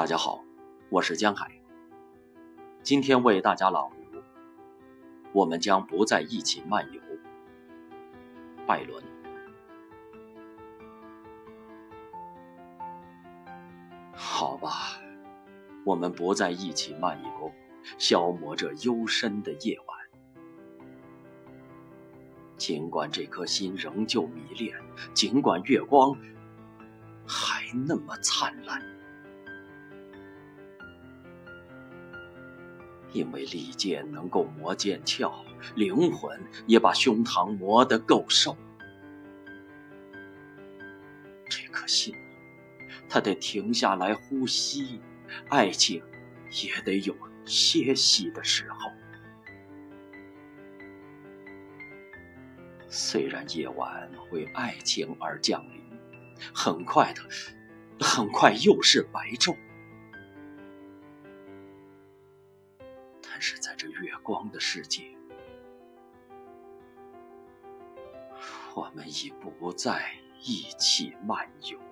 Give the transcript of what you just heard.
大家好，我是江海。今天为大家朗读：我们将不再一起漫游。拜伦。好吧，我们不再一起漫游，消磨这幽深的夜晚。尽管这颗心仍旧迷恋，尽管月光还那么灿烂。因为利剑能够磨剑鞘，灵魂也把胸膛磨得够瘦。这颗心，它得停下来呼吸，爱情也得有歇息的时候。虽然夜晚为爱情而降临，很快的，很快又是白昼。是在这月光的世界，我们已不再一起漫游。